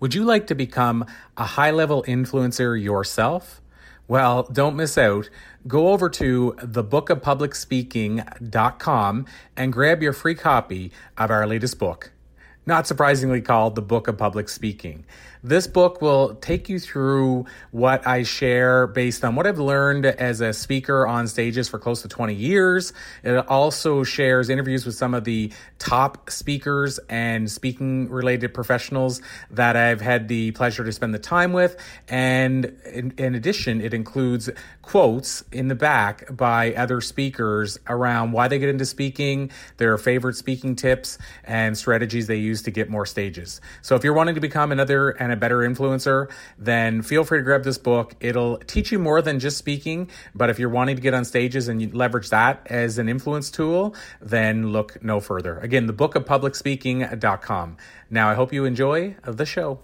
Would you like to become a high level influencer yourself? Well, don't miss out. Go over to thebookofpublicspeaking.com and grab your free copy of our latest book, not surprisingly called The Book of Public Speaking. This book will take you through what I share based on what I've learned as a speaker on stages for close to 20 years. It also shares interviews with some of the top speakers and speaking related professionals that I've had the pleasure to spend the time with. And in, in addition, it includes quotes in the back by other speakers around why they get into speaking, their favorite speaking tips, and strategies they use to get more stages. So if you're wanting to become another and a better influencer, then feel free to grab this book. It'll teach you more than just speaking, but if you're wanting to get on stages and you leverage that as an influence tool, then look no further. Again, the book of public speaking.com. Now, I hope you enjoy the show.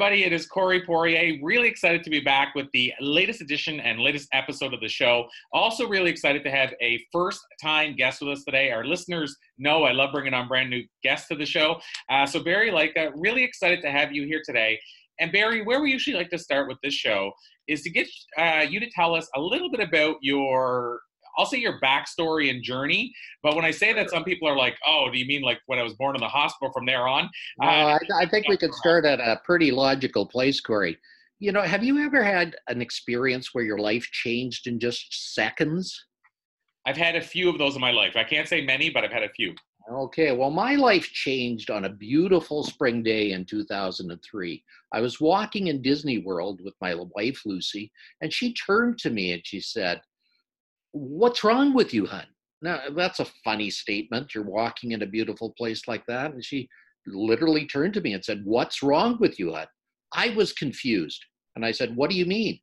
Everybody. It is Corey Poirier. Really excited to be back with the latest edition and latest episode of the show. Also, really excited to have a first time guest with us today. Our listeners know I love bringing on brand new guests to the show. Uh, so, Barry Lycka, really excited to have you here today. And, Barry, where we usually like to start with this show is to get uh, you to tell us a little bit about your I'll say your backstory and journey. But when I say that, some people are like, "Oh, do you mean like when I was born in the hospital from there on?" Uh, I, I think we could start at a pretty logical place, Corey. You know, have you ever had an experience where your life changed in just seconds? I've had a few of those in my life. I can't say many, but I've had a few. Okay, well, my life changed on a beautiful spring day in 2003. I was walking in Disney World with my wife, Lucy, and she turned to me and she said, what's wrong with you, hun? Now, uh, that's a funny statement. You're walking in a beautiful place like that. And she literally turned to me and said, What's wrong with you, hun? I was confused. And I said, What do you mean?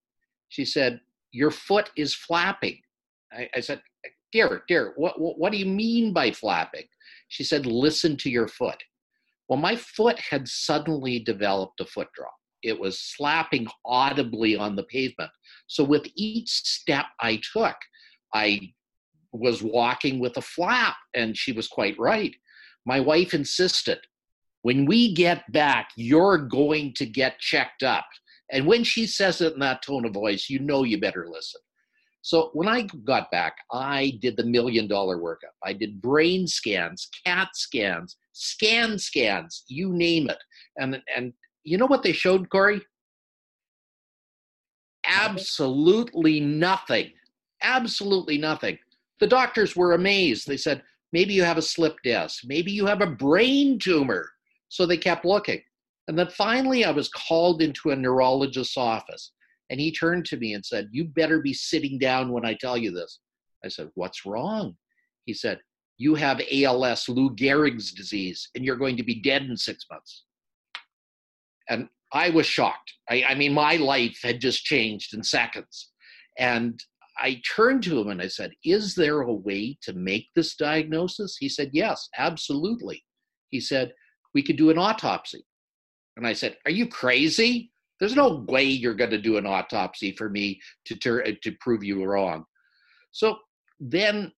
She said, Your foot is flapping. I, I said, uh, Dear, dear, what, what, what do you mean by flapping? She said, Listen to your foot. Well, my foot had suddenly developed a foot drop. It was slapping audibly on the pavement. So with each step I took, I was walking with a flap, and she was quite right. My wife insisted, when we get back, you're going to get checked up. And when she says it in that tone of voice, you know you better listen. So when I got back, I did the million dollar workup. I did brain scans, CAT scans, scan scans, you name it. And and you know what they showed, Corey? Absolutely nothing absolutely nothing. The doctors were amazed. They said, maybe you have a slip disc, maybe you have a brain tumor. So they kept looking. And then finally, I was called into a neurologist's office. And he turned to me and said, You better be sitting down when I tell you this. I said, What's wrong? He said, You have ALS, Lou Gehrig's disease, and you're going to be dead in six months. And I was shocked. I, I mean, my life had just changed in seconds. And I turned to him and I said, Is there a way to make this diagnosis? He said, Yes, absolutely. He said, We could do an autopsy. And I said, Are you crazy? There's no way you're going to do an autopsy for me to, ter- uh, to prove you wrong. So then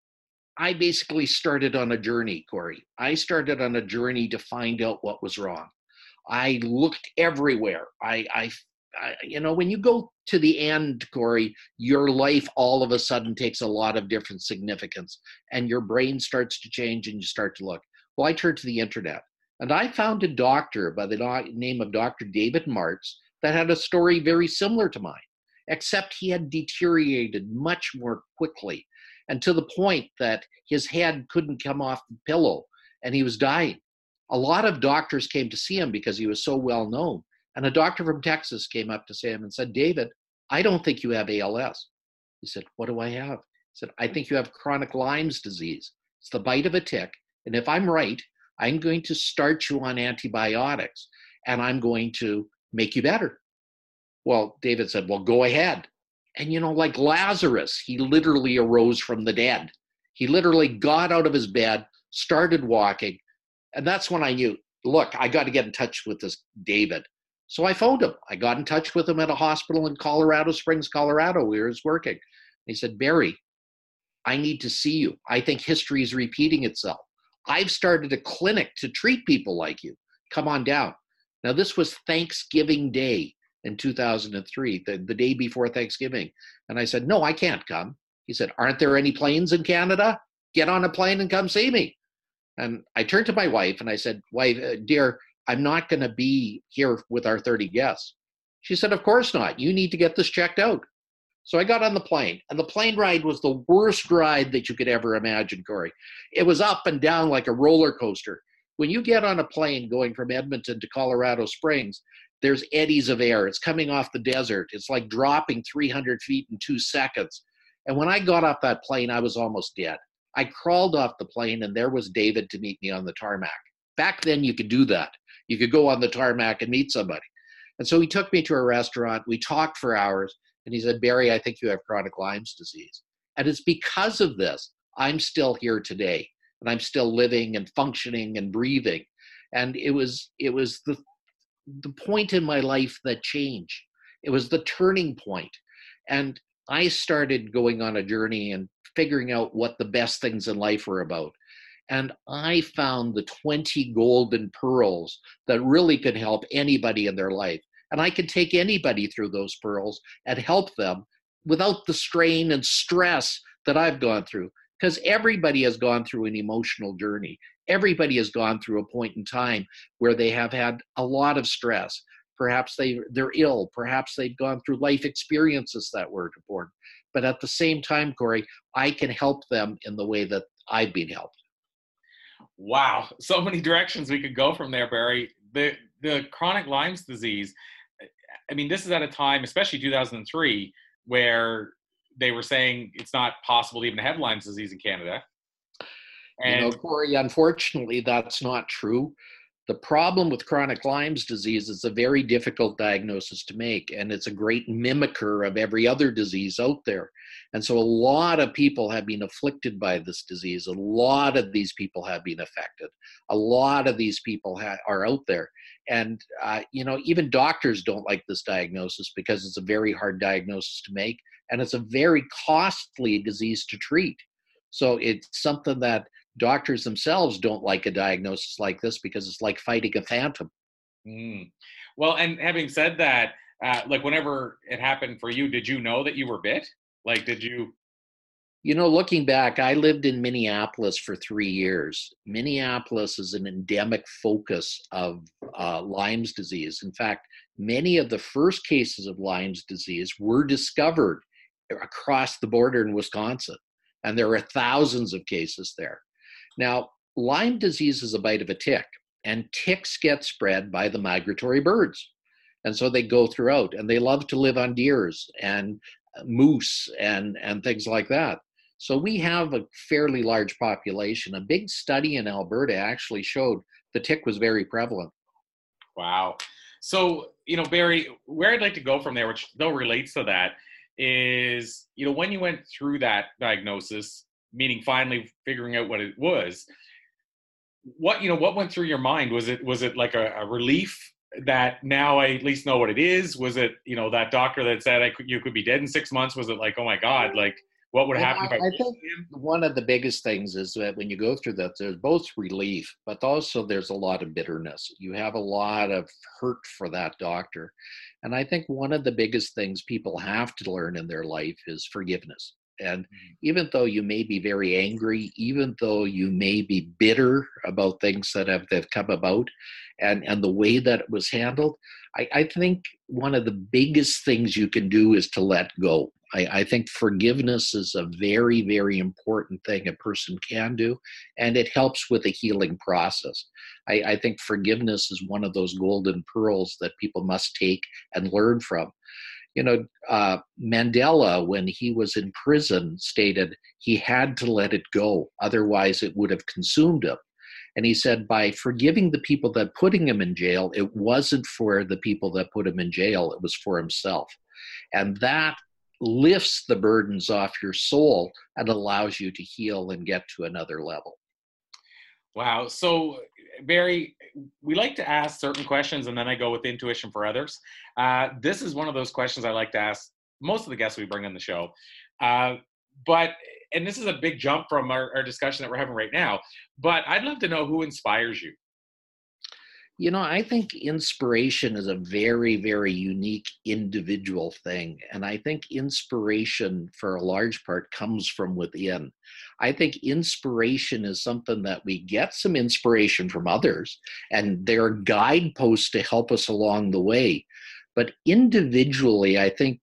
I basically started on a journey, Corey. I started on a journey to find out what was wrong. I looked everywhere. I, I you know, when you go to the end, Corey, your life all of a sudden takes a lot of different significance and your brain starts to change and you start to look. Well, I turned to the internet and I found a doctor by the name of Dr. David Martz that had a story very similar to mine, except he had deteriorated much more quickly and to the point that his head couldn't come off the pillow and he was dying. A lot of doctors came to see him because he was so well known. And a doctor from Texas came up to Sam and said, David, I don't think you have ALS. He said, What do I have? He said, I think you have chronic Lyme's disease. It's the bite of a tick. And if I'm right, I'm going to start you on antibiotics and I'm going to make you better. Well, David said, Well, go ahead. And you know, like Lazarus, he literally arose from the dead. He literally got out of his bed, started walking. And that's when I knew, look, I got to get in touch with this David. So I phoned him. I got in touch with him at a hospital in Colorado Springs, Colorado, where he was working. He said, Barry, I need to see you. I think history is repeating itself. I've started a clinic to treat people like you. Come on down. Now, this was Thanksgiving Day in 2003, the, the day before Thanksgiving. And I said, No, I can't come. He said, Aren't there any planes in Canada? Get on a plane and come see me. And I turned to my wife and I said, Wife, uh, dear, I'm not going to be here with our 30 guests. She said, Of course not. You need to get this checked out. So I got on the plane, and the plane ride was the worst ride that you could ever imagine, Corey. It was up and down like a roller coaster. When you get on a plane going from Edmonton to Colorado Springs, there's eddies of air. It's coming off the desert. It's like dropping 300 feet in two seconds. And when I got off that plane, I was almost dead. I crawled off the plane, and there was David to meet me on the tarmac. Back then, you could do that. You could go on the tarmac and meet somebody. And so he took me to a restaurant. We talked for hours. And he said, Barry, I think you have chronic Lyme's disease. And it's because of this I'm still here today and I'm still living and functioning and breathing. And it was it was the the point in my life that changed. It was the turning point. And I started going on a journey and figuring out what the best things in life were about. And I found the 20 golden pearls that really could help anybody in their life. And I can take anybody through those pearls and help them without the strain and stress that I've gone through. Because everybody has gone through an emotional journey. Everybody has gone through a point in time where they have had a lot of stress. Perhaps they, they're ill. Perhaps they've gone through life experiences that were important. But at the same time, Corey, I can help them in the way that I've been helped. Wow, so many directions we could go from there, Barry. The the chronic Lyme's disease I mean, this is at a time, especially 2003, where they were saying it's not possible to even have Lyme's disease in Canada. And you know, Corey, unfortunately, that's not true. The problem with chronic Lyme's disease is a very difficult diagnosis to make, and it's a great mimicker of every other disease out there. And so, a lot of people have been afflicted by this disease. A lot of these people have been affected. A lot of these people ha- are out there. And, uh, you know, even doctors don't like this diagnosis because it's a very hard diagnosis to make, and it's a very costly disease to treat. So, it's something that doctors themselves don't like a diagnosis like this because it's like fighting a phantom. Mm. Well, and having said that, uh, like whenever it happened for you, did you know that you were bit? Like, did you? You know, looking back, I lived in Minneapolis for three years. Minneapolis is an endemic focus of uh, Lyme's disease. In fact, many of the first cases of Lyme's disease were discovered across the border in Wisconsin, and there are thousands of cases there. Now, Lyme disease is a bite of a tick, and ticks get spread by the migratory birds. And so they go throughout, and they love to live on deers and uh, moose and, and things like that. So we have a fairly large population. A big study in Alberta actually showed the tick was very prevalent. Wow. So, you know, Barry, where I'd like to go from there, which though relates to that, is, you know, when you went through that diagnosis, meaning finally figuring out what it was. What you know what went through your mind? Was it was it like a, a, relief that now i at least know what it is? Was it you know that doctor that said I could, you could be dead in six months? Was it like oh my god like what would happen I, I think one of the biggest things is that when you go through that there's both relief but also there's a lot of bitterness. You have a lot of hurt for that doctor. And i think one of the biggest things people have to learn in their life is forgiveness and mm-hmm. even though you may be very angry, even though you may be bitter about things that have, that have come about and, and the way that it was handled, I, I think one of the biggest things you can do is to let go. I, I think forgiveness is a very, very important thing a person can do, and it helps with the healing process. I, I think forgiveness is one of those golden pearls that people must take and learn from you know, uh, Mandela, when he was in prison, stated he had to let it go, otherwise, it would have consumed him. And he said, by forgiving the people that putting him in jail, it wasn't for the people that put him in jail, it was for himself. And that lifts the burdens off your soul and allows you to heal and get to another level. Wow. So Barry, we like to ask certain questions and then I go with intuition for others. Uh, this is one of those questions I like to ask most of the guests we bring on the show. Uh, but, and this is a big jump from our, our discussion that we're having right now, but I'd love to know who inspires you. You know, I think inspiration is a very, very unique individual thing. And I think inspiration, for a large part, comes from within. I think inspiration is something that we get some inspiration from others, and they're guideposts to help us along the way. But individually, I think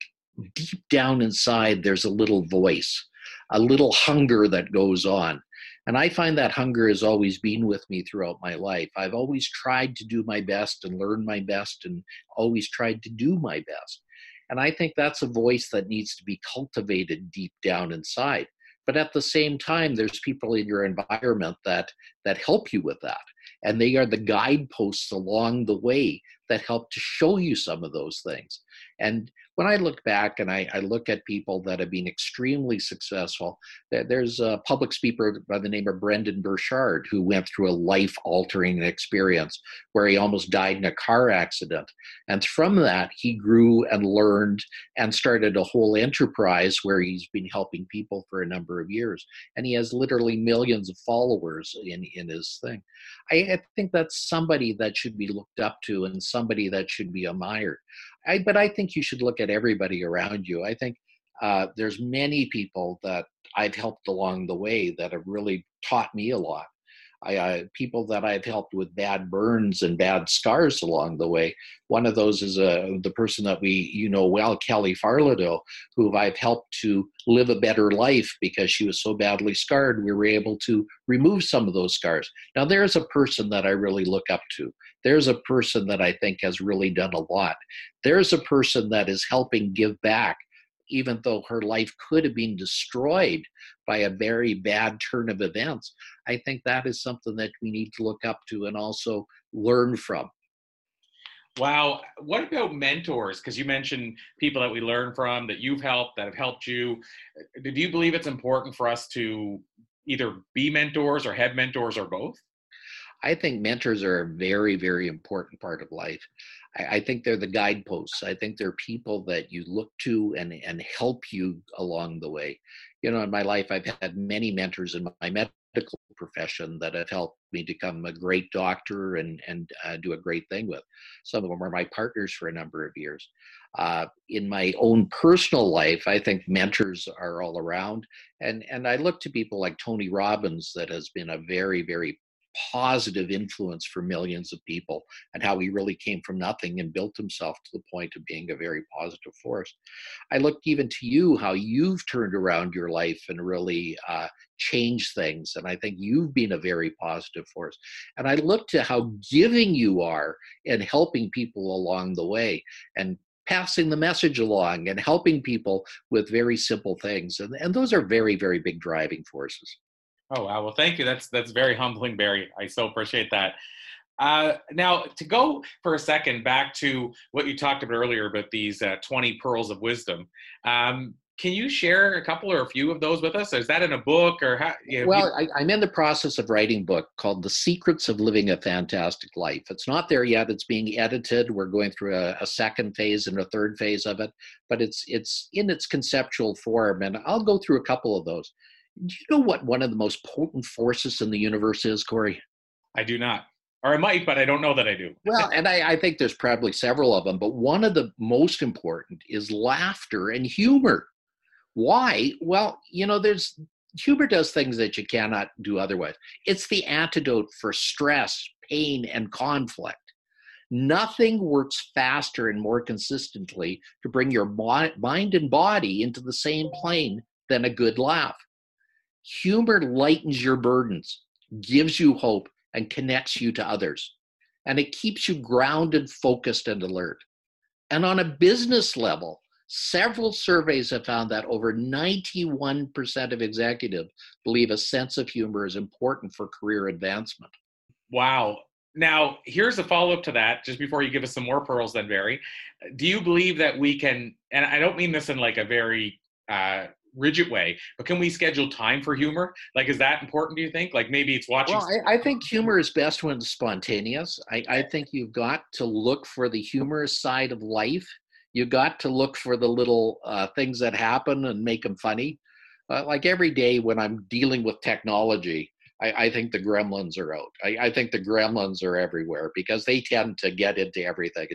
deep down inside, there's a little voice, a little hunger that goes on. And I find that hunger has always been with me throughout my life. I've always tried to do my best and learn my best and always tried to do my best. And I think that's a voice that needs to be cultivated deep down inside. But at the same time, there's people in your environment that that help you with that. And they are the guideposts along the way that help to show you some of those things. And when I look back and I, I, look at people that have been extremely successful, there's a public speaker by the name of Brendon Burchard who went through a life altering experience where he almost died in a car accident. And from that, he grew and learned and started a whole enterprise where he's been helping people for a number of years. And he has literally millions of followers in, in his thing. I, I think that's somebody that should be looked up to and somebody that should be admired. I, but I think you should look at everybody around you. I think uh, there's many people that I've helped along the way that have really taught me a lot. I, uh, people that I've helped with bad burns and bad scars along the way. One of those is uh, the person that we you know well, Kelly Farlado, who I've helped to live a better life because she was so badly scarred. We were able to remove some of those scars. Now there's a person that I really look up to. There's a person that I think has really done a lot. There's a person that is helping give back even though her life could have been destroyed by a very bad turn of events, I think that is something that we need to look up to and also learn from. Wow. What about mentors? Because you mentioned people that we learn from, that you've helped, that have helped you. Do you believe it's important for us to either be mentors or have mentors or both? I think mentors are a very, very important part of life. I, I, think they're the guideposts. I think they're people that you look to and, and help you along the way. You know, in my life, I've had many mentors in my medical profession that have helped me become a great doctor and, and uh, do a great thing with. Some of them are my partners for a number of years. Uh, in my own personal life, I think mentors are all around. And, and I look to people like Tony Robbins, that has been a very, very positive influence for millions of people and how he really came from nothing and built himself to the point of being a very positive force. I look even to you, how you've turned around your life and really uh, changed things. And I think you've been a very positive force. And I look to how giving you are in helping people along the way and passing the message along and helping people with very simple things. And, and those are very, very big driving forces. Oh wow! Well, thank you. That's that's very humbling, Barry. I so appreciate that. Uh, now, to go for a second back to what you talked about earlier about these uh, 20 pearls of wisdom, um, can you share a couple or a few of those with us? Is that in a book or how? You know, well, you... I, am in the process of writing a book called "The Secrets of Living a Fantastic Life." It's not there yet; it's being edited. We're going through a, a second phase and a third phase of it, but it's it's in its conceptual form, and I'll go through a couple of those. Do you know what one of the most potent forces in the universe is, Corey? I do not. Or I might, but I don't know that I do. well, and I, I think there's probably several of them, but one of the most important is laughter and humor. Why? Well, you know, there's humor does things that you cannot do otherwise. It's the antidote for stress, pain, and conflict. Nothing works faster and more consistently to bring your mind and body into the same plane than a good laugh. Humor lightens your burdens, gives you hope, and connects you to others. And it keeps you grounded, focused, and alert. And on a business level, several surveys have found that over 91% of executives believe a sense of humor is important for career advancement. Wow. Now, here's a follow up to that, just before you give us some more pearls, then, Barry. Do you believe that we can, and I don't mean this in like a very uh, rigid way, but can we schedule time for humor? Like, is that important? Do you think? Like, maybe it's watching. Well, I, I think humor is best when it's spontaneous. I, I think you've got to look for the humorous side of life. You've got to look for the little uh, things that happen and make them funny. Uh, like every day when I'm dealing with technology, I, I think the gremlins are out. I, I, think the gremlins are everywhere because they tend to get into everything.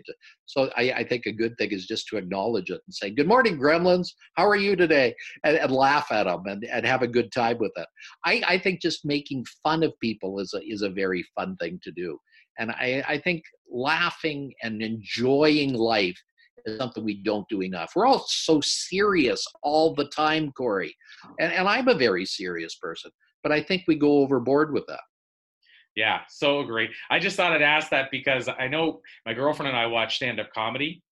So I, I, think a good thing is just to acknowledge it and say, Good morning, gremlins. How are you today? And, and laugh at them and, and have a good time with it. I, think just making fun of people is a, is a very fun thing to do. And I, think laughing and enjoying life is something we don't do enough. We're all so serious all the time, Corey. And, and I'm a very serious person but I think we go overboard with that. Yeah, so agree. I just thought I'd ask that because I know my girlfriend and I watch stand up comedy,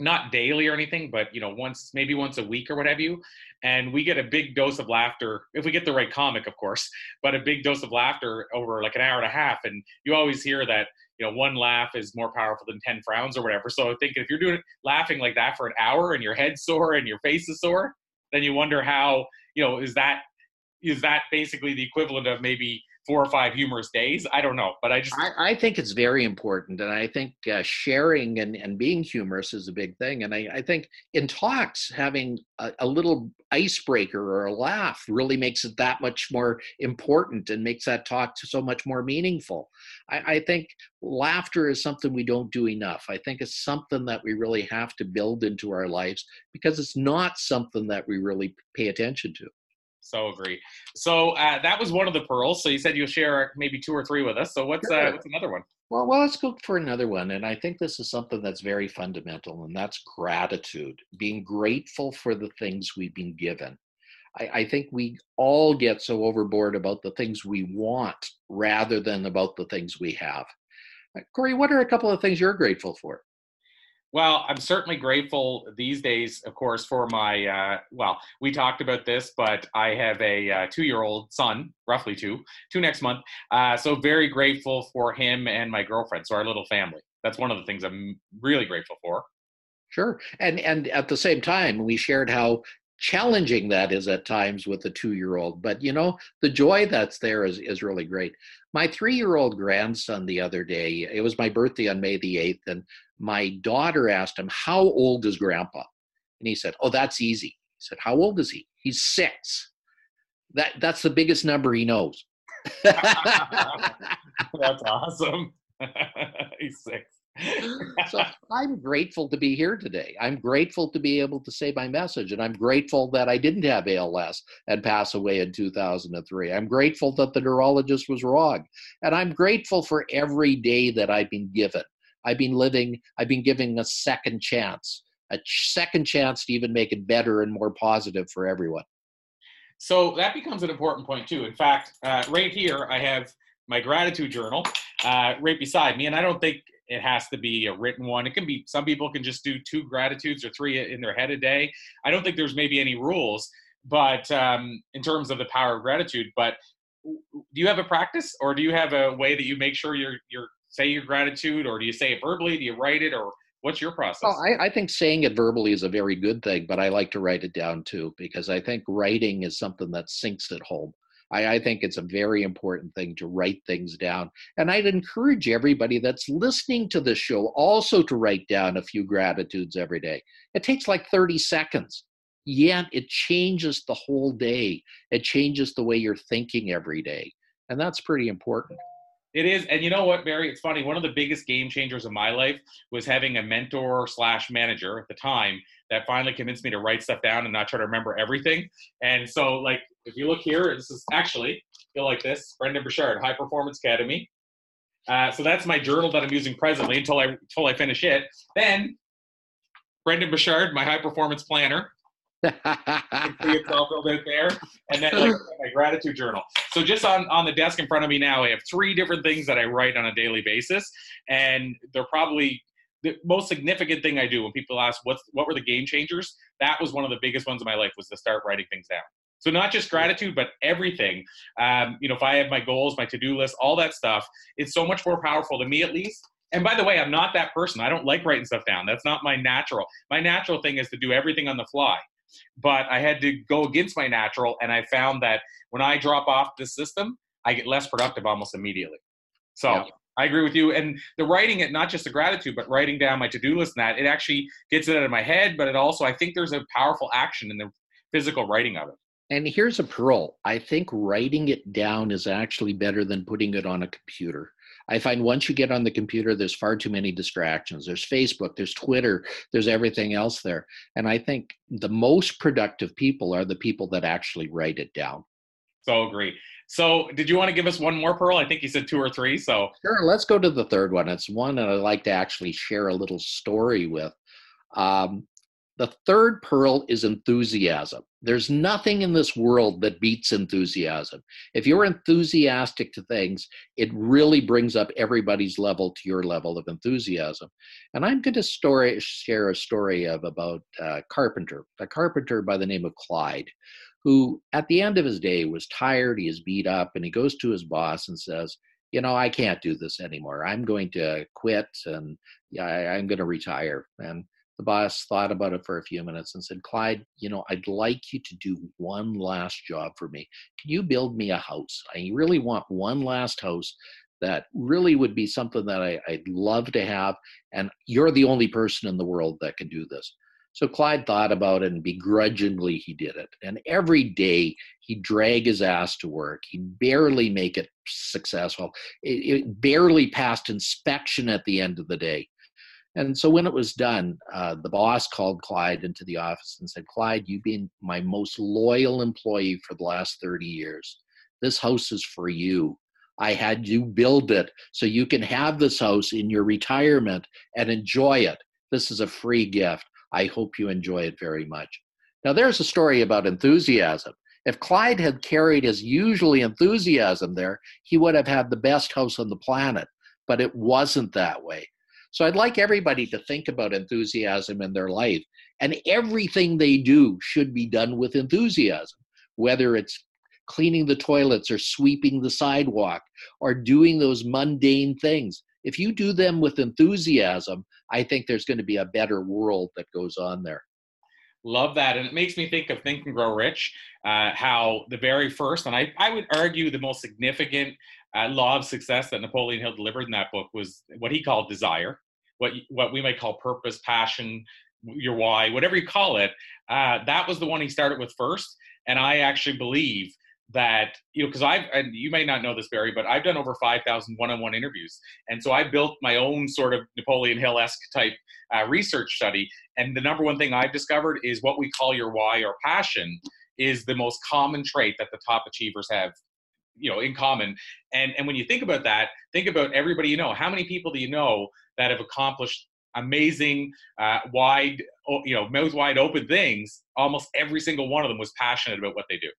not daily or anything, but you know, once maybe once a week or what have you. And we get a big dose of laughter if we get the right comic, of course, but a big dose of laughter over like an hour and a half. And you always hear that you know one laugh is more powerful than 10 frowns or whatever so i think if you're doing laughing like that for an hour and your head's sore and your face is sore then you wonder how you know is that is that basically the equivalent of maybe four or five humorous days? I don't know, but I just I, I think it's very important, and I think uh, sharing and, and being humorous is a big thing. And I, I think in talks, having a, a, little icebreaker or a laugh really makes it that much more important and makes that talk so much more meaningful. I, I think laughter is something we don't do enough. I think it's something that we really have to build into our lives because it's not something that we really pay attention to. So agree. So uh, that was one of the pearls. So you said you'll share maybe two or three with us. So what's uh, sure. uh, what's another one? Well, well, let's go for another one. And I think this is something that's very fundamental, and that's gratitude. Being grateful for the things we've been given. I, I think we all get so overboard about the things we want rather than about the things we have. Uh, Corey, what are a couple of things you're grateful for? Well, I'm certainly grateful these days, of course, for my. Uh, well, we talked about this, but I have a uh, two-year-old son, roughly two, two next month. Uh, so very grateful for him and my girlfriend, so our little family. That's one of the things I'm really grateful for. Sure, and and at the same time, we shared how challenging that is at times with a two-year-old. But you know, the joy that's there is is really great. My three-year-old grandson the other day, it was my birthday on May the eighth, and my daughter asked him, How old is grandpa? And he said, Oh, that's easy. He said, How old is he? He's six. That, that's the biggest number he knows. that's awesome. He's six. so I'm grateful to be here today. I'm grateful to be able to say my message, and I'm grateful that I didn't have ALS and pass away in 2003. I'm grateful that the neurologist was wrong, and I'm grateful for every day that I've been given. I've been living, I've been giving a second chance, a second chance to even make it better and more positive for everyone. So that becomes an important point too. In fact, uh, right here, I have my gratitude journal uh, right beside me, and I don't think it has to be a written one. It can be some people can just do two gratitudes or three in their head a day. I don't think there's maybe any rules, but um, in terms of the power of gratitude. But do you have a practice, or do you have a way that you make sure you're you're say your gratitude, or do you say it verbally? Do you write it, or what's your process? Well, I, I, think saying it verbally is a very good thing, but I like to write it down too because I think writing is something that sinks at home. I, I think it's a very important thing to write things down. And I'd encourage everybody that's listening to this show also to write down a few gratitudes every day. It takes like 30 seconds yet it changes the whole day. It changes the way you're thinking every day. And that's pretty important. It is, and you know what, Barry? It's funny. One of the biggest game changers of my life was having a mentor slash manager at the time that finally convinced me to write stuff down and not try to remember everything. And so, like, if you look here, this is actually feel like this: Brendon Burchard, High Performance Academy. Uh, so that's my journal that I'm using presently until I until I finish it. Then Brendon Burchard, my high performance planner see itself out there, and then like my gratitude journal. So just on on the desk in front of me now, I have three different things that I write on a daily basis, and they're probably the most significant thing I do when people ask what's what were the game changers. That was one of the biggest ones in my life was to start writing things down. So not just gratitude, but everything. Um, you know, if I have my goals, my to-do list, all that stuff, it's so much more powerful to me at least. And by the way, I'm not that person. I don't like writing stuff down. That's not my natural. My natural thing is to do everything on the fly. But I had to go against my natural, and I found that when I drop off this system, I get less productive almost immediately. So yeah. I agree with you. And the writing it, not just the gratitude, but writing down my to-do list and that, it actually gets it out of my head, but it also I think there's a powerful action in the physical writing of it. And here's a pearl. I think writing it down is actually better than putting it on a computer. I find once you get on the computer, there's far too many distractions. There's Facebook, there's Twitter, there's everything else there. And I think the most productive people are the people that actually write it down. So agree. So, did you want to give us one more pearl? I think you said two or three. So, sure. Let's go to the third one. It's one that I'd like to actually share a little story with. Um, the third pearl is enthusiasm. There's nothing in this world that beats enthusiasm. If you're enthusiastic to things, it really brings up everybody's level to your level of enthusiasm. And I'm going to story, share a story of about a carpenter, a carpenter by the name of Clyde, who at the end of his day was tired, he is beat up, and he goes to his boss and says, you know, I can't do this anymore. I'm going to quit and yeah, I, I'm going to retire. And the boss thought about it for a few minutes and said, Clyde, you know, I'd like you to do one last job for me. Can you build me a house? I really want one last house that really would be something that I, would love to have. And you're the only person in the world that can do this. So Clyde thought about it and begrudgingly he did it. And every day he'd drag his ass to work. He'd barely make it successful. It, it barely passed inspection at the end of the day. And so when it was done, uh, the boss called Clyde into the office and said, Clyde, you've been my most loyal employee for the last 30 years. This house is for you. I had you build it so you can have this house in your retirement and enjoy it. This is a free gift. I hope you enjoy it very much. Now, there's a story about enthusiasm. If Clyde had carried his usually enthusiasm there, he would have had the best house on the planet. But it wasn't that way. So I'd like everybody to think about enthusiasm in their life. And everything they do should be done with enthusiasm, whether it's cleaning the toilets or sweeping the sidewalk or doing those mundane things. If you do them with enthusiasm, I think there's going to be a better world that goes on there. Love that. And it makes me think of Think and Grow Rich, uh, how the very first, and I, I would argue the most significant uh, law of success that Napoleon Hill delivered in that book was what he called desire what what we might call purpose, passion, your why, whatever you call it. Uh, that was the one he started with first, and I actually believe that you know because I've and you may not know this Barry, but I've done over five thousand one-on-one interviews, and so I built my own sort of Napoleon Hill-esque type uh, research study. And the number one thing I've discovered is what we call your why or passion is the most common trait that the top achievers have you know in common and and when you think about that think about everybody you know how many people do you know that have accomplished amazing, uh, wide, you know, mouth wide open things, almost every single one of them was passionate about what they do.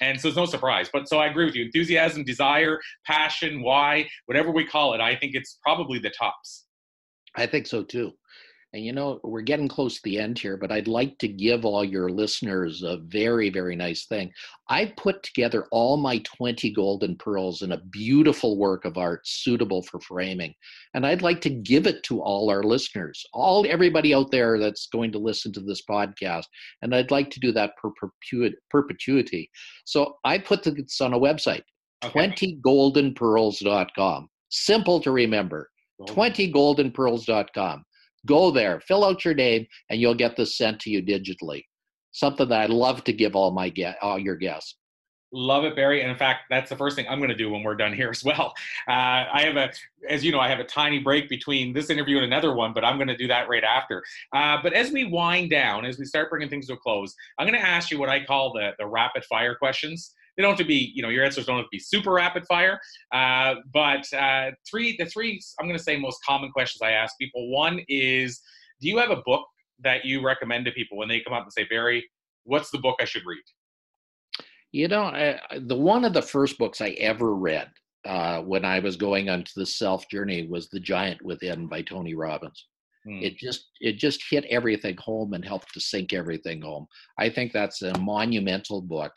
And so it's no surprise. But so I agree with you. Enthusiasm, desire, passion, why, whatever we call it, I think it's probably the tops. I think so too. And you know, we're getting close to the end here, but I'd like to give all your listeners a very, very nice thing. I put together all my 20 golden pearls in a beautiful work of art suitable for framing. And I'd like to give it to all our listeners, all everybody out there that's going to listen to this podcast. And I'd like to do that per perpetuity. So I put this on a website, okay. 20goldenpearls.com. Simple to remember. 20goldenpearls.com. Go there, fill out your name, and you'll get this sent to you digitally. Something that I love to give all my get all your guests. Love it, Barry. And in fact, that's the first thing I'm going to do when we're done here as well. Uh, I have a, as you know, I have a tiny break between this interview and another one, but I'm going to do that right after. Uh, but as we wind down, as we start bringing things to a close, I'm going to ask you what I call the the rapid fire questions they don't have to be, you know, your answers don't have to be super rapid fire. Uh, but uh, three, the three, I'm going to say most common questions I ask people. One is, do you have a book that you recommend to people when they come up and say, Barry, what's the book I should read? You know, I, the one of the first books I ever read uh, when I was going onto the self journey was The Giant Within by Tony Robbins. Hmm. It just it just hit everything home and helped to sink everything home. I think that's a monumental book.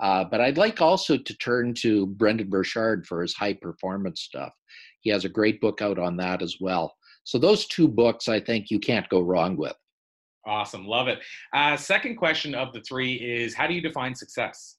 Uh, but I'd like also to turn to Brendon Burchard for his high performance stuff. He has a great book out on that as well. So those two books, I think you can't go wrong with. Awesome. Love it. Uh, second question of the three is how do you define success?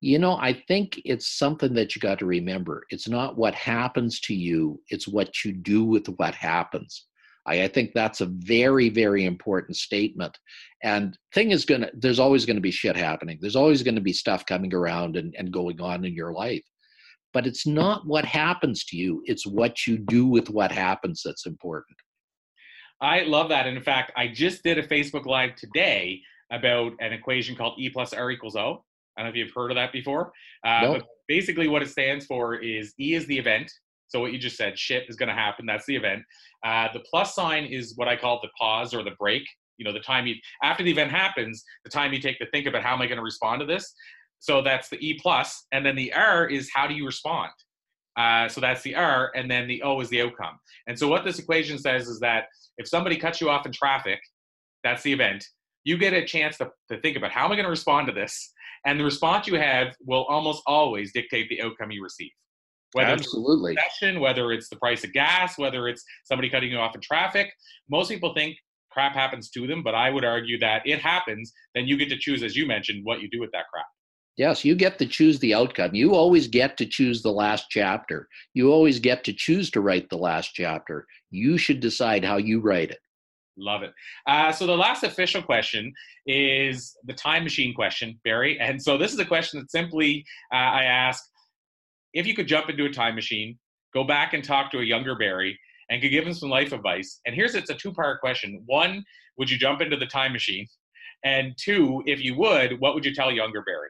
You know, I think it's something that you got to remember. It's not what happens to you, it's what you do with what happens. I, I think that's a very, very important statement. And thing is gonna there's always gonna be shit happening. There's always gonna be stuff coming around and, and going on in your life. But it's not what happens to you, it's what you do with what happens that's important. I love that. And in fact, I just did a Facebook Live today about an equation called E plus R equals O. I don't know if you've heard of that before. Uh, nope. But basically, what it stands for is E is the event. So what you just said, shit is going to happen. That's the event. Uh, the plus sign is what I call the pause or the break. You know, the time you after the event happens, the time you take to think about how am I going to respond to this. So that's the E plus, and then the R is how do you respond. Uh, so that's the R, and then the O is the outcome. And so what this equation says is that if somebody cuts you off in traffic, that's the event. You get a chance to, to think about how am I going to respond to this, and the response you have will almost always dictate the outcome you receive. Whether Absolutely. It's whether it's the price of gas, whether it's somebody cutting you off in traffic. Most people think crap happens to them, but I would argue that it happens. Then you get to choose, as you mentioned, what you do with that crap. Yes, you get to choose the outcome. You always get to choose the last chapter. You always get to choose to write the last chapter. You should decide how you write it. Love it. Uh, so the last official question is the time machine question, Barry. And so this is a question that simply uh, I ask: If you could jump into a time machine, go back and talk to a younger Barry, and could give him some life advice. And here's it's a two-part question. One, would you jump into the time machine? And two, if you would, what would you tell younger Barry?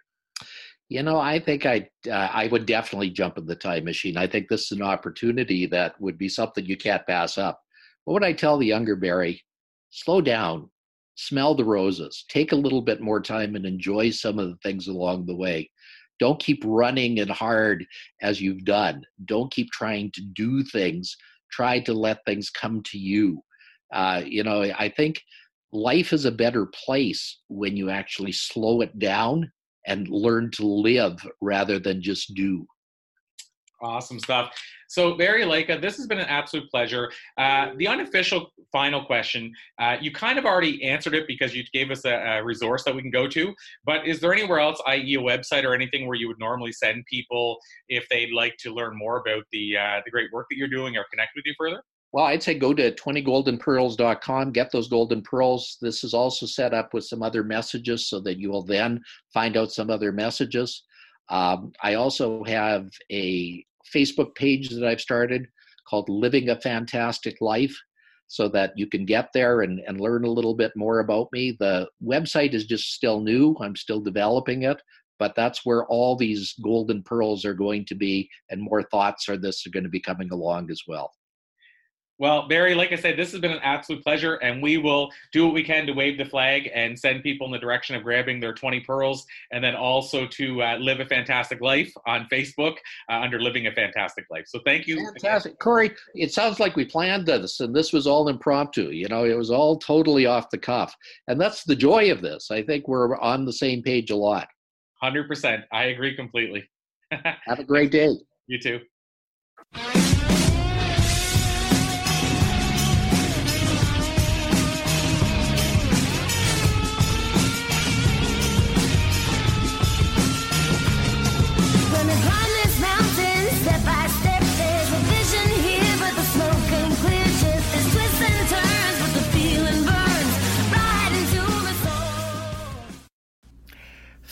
You know, I think I uh, I would definitely jump in the time machine. I think this is an opportunity that would be something you can't pass up. What would I tell the younger Barry? Slow down, smell the roses, take a little bit more time and enjoy some of the things along the way. Don't keep running and hard as you've done. Don't keep trying to do things. Try to let things come to you. Uh, you know, I think life is a better place when you actually slow it down and learn to live rather than just do. Awesome stuff. So, Barry Lycka, this has been an absolute pleasure. Uh, the unofficial final question, uh, you kind of already answered it because you gave us a, a, resource that we can go to. But is there anywhere else, i.e., a website or anything, where you would normally send people if they'd like to learn more about the uh, the great work that you're doing or connect with you further? Well, I'd say go to 20goldenpearls.com, get those golden pearls. This is also set up with some other messages so that you will then find out some other messages. Um, I also have a Facebook page that I've started called Living a Fantastic Life so that you can get there and, and learn a little bit more about me. The website is just still new, I'm still developing it, but that's where all these golden pearls are going to be, and more thoughts are this are going to be coming along as well. Well, Barry, like I said, this has been an absolute pleasure, and we will do what we can to wave the flag and send people in the direction of grabbing their 20 pearls, and then also to uh, live a fantastic life on Facebook uh, under Living a Fantastic Life. So thank you. Fantastic. Corey, it sounds like we planned this, and this was all impromptu. You know, it was all totally off the cuff. And that's the joy of this. I think we're on the same page a lot. 100%. I agree completely. Have a great day. You too.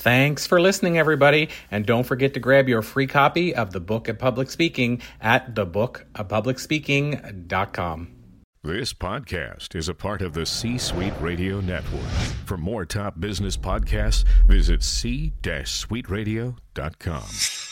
Thanks for listening, everybody. And don't forget to grab your free copy of the Book of Public Speaking at thebookofpublicspeaking.com. This podcast is a part of the C Suite Radio Network. For more top business podcasts, visit c-suiteradio.com.